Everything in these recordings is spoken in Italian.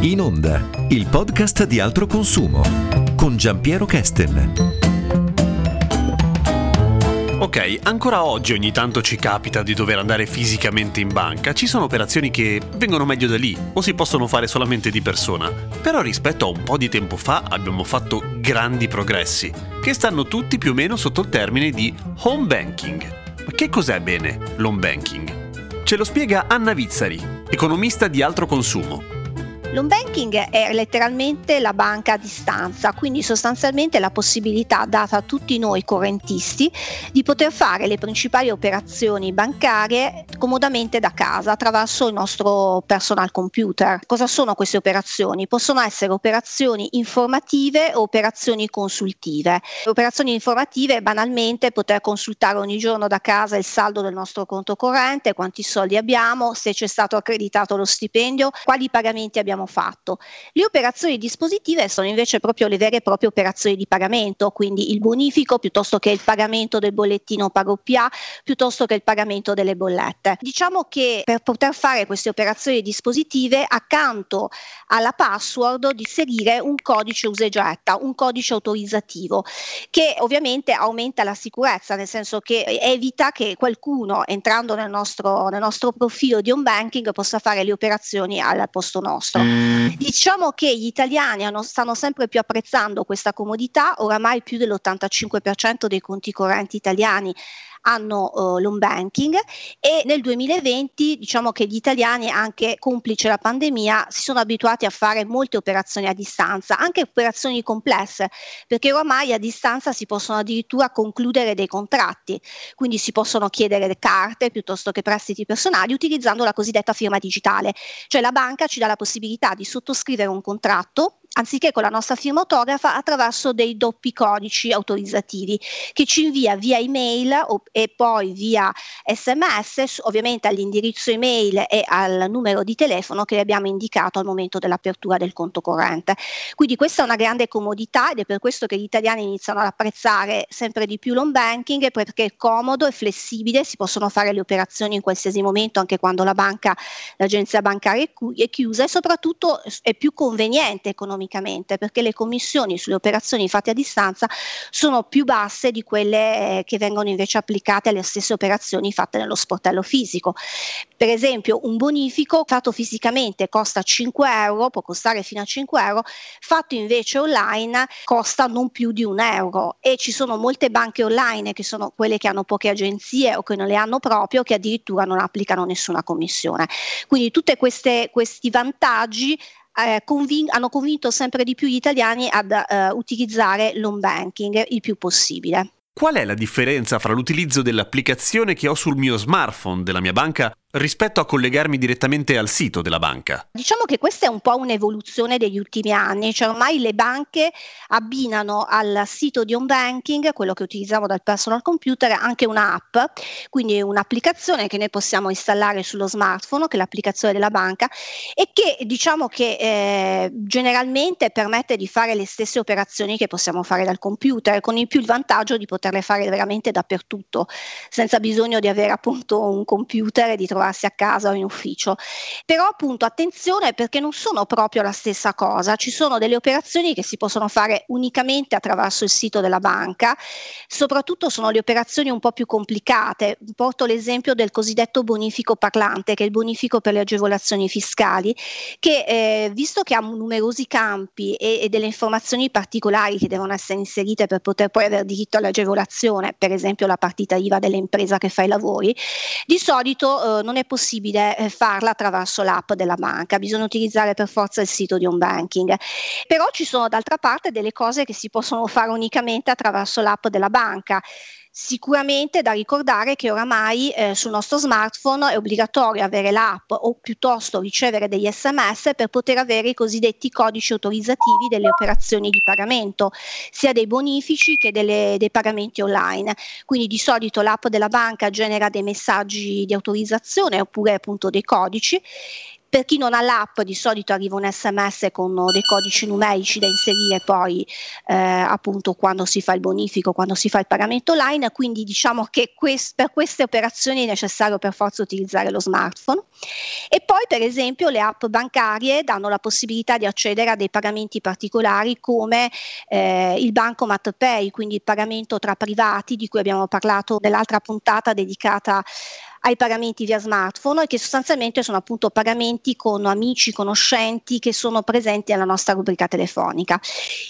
In onda, il podcast di altro consumo con Giampiero Kesten. Ok, ancora oggi ogni tanto ci capita di dover andare fisicamente in banca. Ci sono operazioni che vengono meglio da lì o si possono fare solamente di persona. Però rispetto a un po' di tempo fa abbiamo fatto grandi progressi, che stanno tutti più o meno sotto il termine di home banking. Ma che cos'è bene l'home banking? Ce lo spiega Anna Vizzari, economista di altro consumo. L'home banking è letteralmente la banca a distanza, quindi sostanzialmente la possibilità data a tutti noi correntisti di poter fare le principali operazioni bancarie comodamente da casa attraverso il nostro personal computer. Cosa sono queste operazioni? Possono essere operazioni informative o operazioni consultive. Le operazioni informative banalmente poter consultare ogni giorno da casa il saldo del nostro conto corrente, quanti soldi abbiamo, se c'è stato accreditato lo stipendio, quali pagamenti abbiamo fatto. Le operazioni dispositive sono invece proprio le vere e proprie operazioni di pagamento, quindi il bonifico piuttosto che il pagamento del bollettino pago PA, piuttosto che il pagamento delle bollette. Diciamo che per poter fare queste operazioni dispositive, accanto alla password di inserire un codice usa e getta, un codice autorizzativo, che ovviamente aumenta la sicurezza, nel senso che evita che qualcuno entrando nel nostro, nel nostro profilo di home banking possa fare le operazioni al posto nostro. Diciamo che gli italiani hanno, stanno sempre più apprezzando questa comodità, oramai più dell'85% dei conti correnti italiani hanno uh, l'home banking e nel 2020 diciamo che gli italiani anche complice la pandemia si sono abituati a fare molte operazioni a distanza, anche operazioni complesse, perché ormai a distanza si possono addirittura concludere dei contratti, quindi si possono chiedere carte piuttosto che prestiti personali utilizzando la cosiddetta firma digitale, cioè la banca ci dà la possibilità di sottoscrivere un contratto anziché con la nostra firma autografa attraverso dei doppi codici autorizzativi che ci invia via email e poi via sms, ovviamente all'indirizzo email e al numero di telefono che abbiamo indicato al momento dell'apertura del conto corrente. Quindi questa è una grande comodità ed è per questo che gli italiani iniziano ad apprezzare sempre di più l'home banking perché è comodo e flessibile, si possono fare le operazioni in qualsiasi momento anche quando la banca, l'agenzia bancaria è chiusa e soprattutto è più conveniente economicamente economicamente perché le commissioni sulle operazioni fatte a distanza sono più basse di quelle eh, che vengono invece applicate alle stesse operazioni fatte nello sportello fisico. Per esempio un bonifico fatto fisicamente costa 5 euro, può costare fino a 5 euro, fatto invece online costa non più di un euro e ci sono molte banche online che sono quelle che hanno poche agenzie o che non le hanno proprio che addirittura non applicano nessuna commissione. Quindi tutti questi vantaggi eh, convin- hanno convinto sempre di più gli italiani ad eh, utilizzare l'home banking il più possibile. Qual è la differenza fra l'utilizzo dell'applicazione che ho sul mio smartphone della mia banca rispetto a collegarmi direttamente al sito della banca? Diciamo che questa è un po' un'evoluzione degli ultimi anni, cioè ormai le banche abbinano al sito di home banking, quello che utilizziamo dal personal computer, anche un'app, quindi un'applicazione che noi possiamo installare sullo smartphone, che è l'applicazione della banca, e che diciamo che eh, generalmente permette di fare le stesse operazioni che possiamo fare dal computer, con in più il vantaggio di poterle fare veramente dappertutto, senza bisogno di avere appunto un computer e di trovare trovarsi a casa o in ufficio. Però appunto attenzione perché non sono proprio la stessa cosa, ci sono delle operazioni che si possono fare unicamente attraverso il sito della banca, soprattutto sono le operazioni un po' più complicate. Porto l'esempio del cosiddetto bonifico parlante, che è il bonifico per le agevolazioni fiscali, che eh, visto che ha numerosi campi e, e delle informazioni particolari che devono essere inserite per poter poi avere diritto all'agevolazione, per esempio la partita IVA dell'impresa che fa i lavori, di solito eh, non è possibile eh, farla attraverso l'app della banca, bisogna utilizzare per forza il sito di home banking. Però ci sono d'altra parte delle cose che si possono fare unicamente attraverso l'app della banca. Sicuramente da ricordare che oramai eh, sul nostro smartphone è obbligatorio avere l'app o piuttosto ricevere degli sms per poter avere i cosiddetti codici autorizzativi delle operazioni di pagamento, sia dei bonifici che delle, dei pagamenti online. Quindi di solito l'app della banca genera dei messaggi di autorizzazione oppure appunto dei codici Per chi non ha l'app di solito arriva un sms con dei codici numerici da inserire poi eh, appunto quando si fa il bonifico, quando si fa il pagamento online, quindi diciamo che quest- per queste operazioni è necessario per forza utilizzare lo smartphone. E poi per esempio le app bancarie danno la possibilità di accedere a dei pagamenti particolari come eh, il Bancomat Pay, quindi il pagamento tra privati di cui abbiamo parlato nell'altra puntata dedicata ai pagamenti via smartphone che sostanzialmente sono appunto pagamenti con amici, conoscenti che sono presenti nella nostra rubrica telefonica.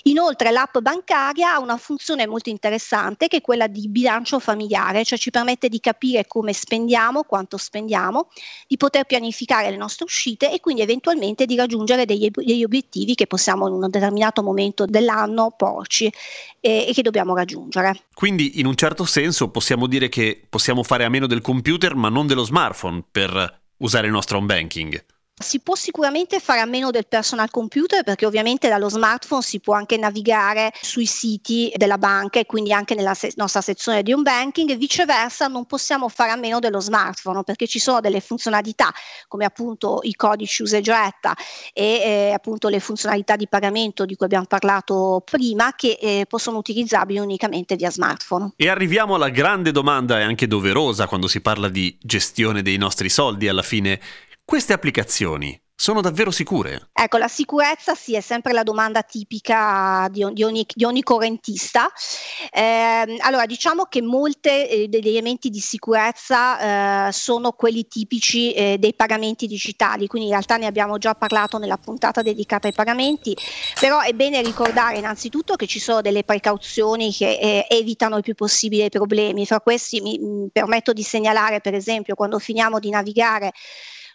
Inoltre l'app bancaria ha una funzione molto interessante che è quella di bilancio familiare, cioè ci permette di capire come spendiamo, quanto spendiamo, di poter pianificare le nostre uscite e quindi eventualmente di raggiungere degli, degli obiettivi che possiamo in un determinato momento dell'anno porci e, e che dobbiamo raggiungere. Quindi in un certo senso possiamo dire che possiamo fare a meno del computer ma non dello smartphone per usare il nostro home banking. Si può sicuramente fare a meno del personal computer perché ovviamente dallo smartphone si può anche navigare sui siti della banca e quindi anche nella se- nostra sezione di home banking e viceversa non possiamo fare a meno dello smartphone perché ci sono delle funzionalità come appunto i codici usa e getta e eh, appunto le funzionalità di pagamento di cui abbiamo parlato prima che eh, possono utilizzabili unicamente via smartphone. E arriviamo alla grande domanda e anche doverosa quando si parla di gestione dei nostri soldi alla fine queste applicazioni sono davvero sicure? Ecco, la sicurezza sì, è sempre la domanda tipica di, ogni, di ogni, correntista. Eh, allora, diciamo che molti eh, degli elementi di sicurezza eh, sono quelli tipici eh, dei pagamenti digitali, quindi in realtà ne abbiamo già parlato nella puntata dedicata ai pagamenti, però è bene ricordare innanzitutto che ci sono delle precauzioni che eh, evitano il più possibile i problemi. Fra questi mi, mi permetto di segnalare, per esempio, quando finiamo di navigare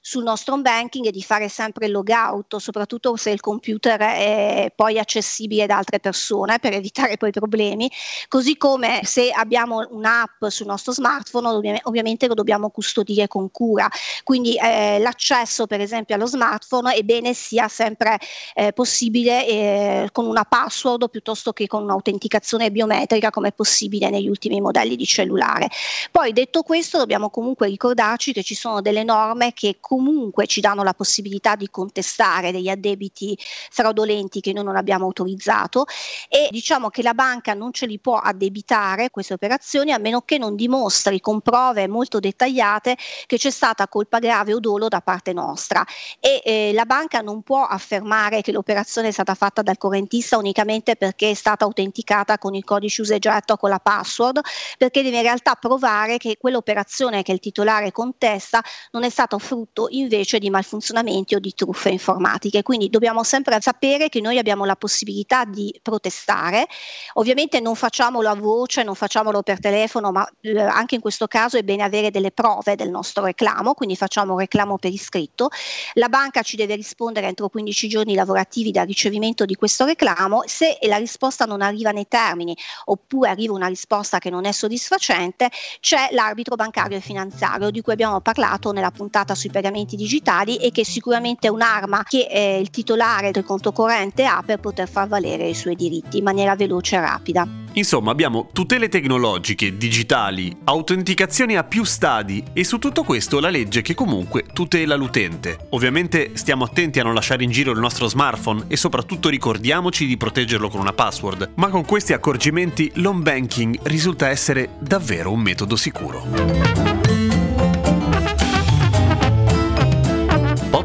sul nostro home banking e di fare sempre il logout, soprattutto se il computer è poi accessibile da altre persone per evitare poi problemi, così come se abbiamo un'app sul nostro smartphone ovvi- ovviamente lo dobbiamo custodire con cura, quindi eh, l'accesso per esempio allo smartphone è bene sia sempre eh, possibile eh, con una password piuttosto che con un'autenticazione biometrica come è possibile negli ultimi modelli di cellulare. Poi detto questo dobbiamo comunque ricordarci che ci sono delle norme che comunque ci danno la possibilità di contestare degli addebiti fraudolenti che noi non abbiamo autorizzato e diciamo che la banca non ce li può addebitare queste operazioni a meno che non dimostri con prove molto dettagliate che c'è stata colpa grave o dolo da parte nostra. E eh, la banca non può affermare che l'operazione è stata fatta dal correntista unicamente perché è stata autenticata con il codice usa e getto con la password perché deve in realtà provare che quell'operazione che il titolare contesta non è stato frutto frutto invece di malfunzionamenti o di truffe informatiche. Quindi dobbiamo sempre sapere che noi abbiamo la possibilità di protestare. Ovviamente non facciamolo a voce, non facciamolo per telefono, ma eh, anche in questo caso è bene avere delle prove del nostro reclamo, quindi facciamo un reclamo per iscritto. La banca ci deve rispondere entro 15 giorni lavorativi dal ricevimento di questo reclamo. Se la risposta non arriva nei termini oppure arriva una risposta che non è soddisfacente, c'è l'arbitro bancario e finanziario di cui abbiamo parlato nella puntata sui pagamenti pagamenti digitali e che sicuramente è un'arma che eh, il titolare del conto corrente ha per poter far valere i suoi diritti in maniera veloce e rapida. Insomma, abbiamo tutele tecnologiche, digitali, autenticazioni a più stadi e su tutto questo la legge che comunque tutela l'utente. Ovviamente stiamo attenti a non lasciare in giro il nostro smartphone e soprattutto ricordiamoci di proteggerlo con una password, ma con questi accorgimenti l'home banking risulta essere davvero un metodo sicuro.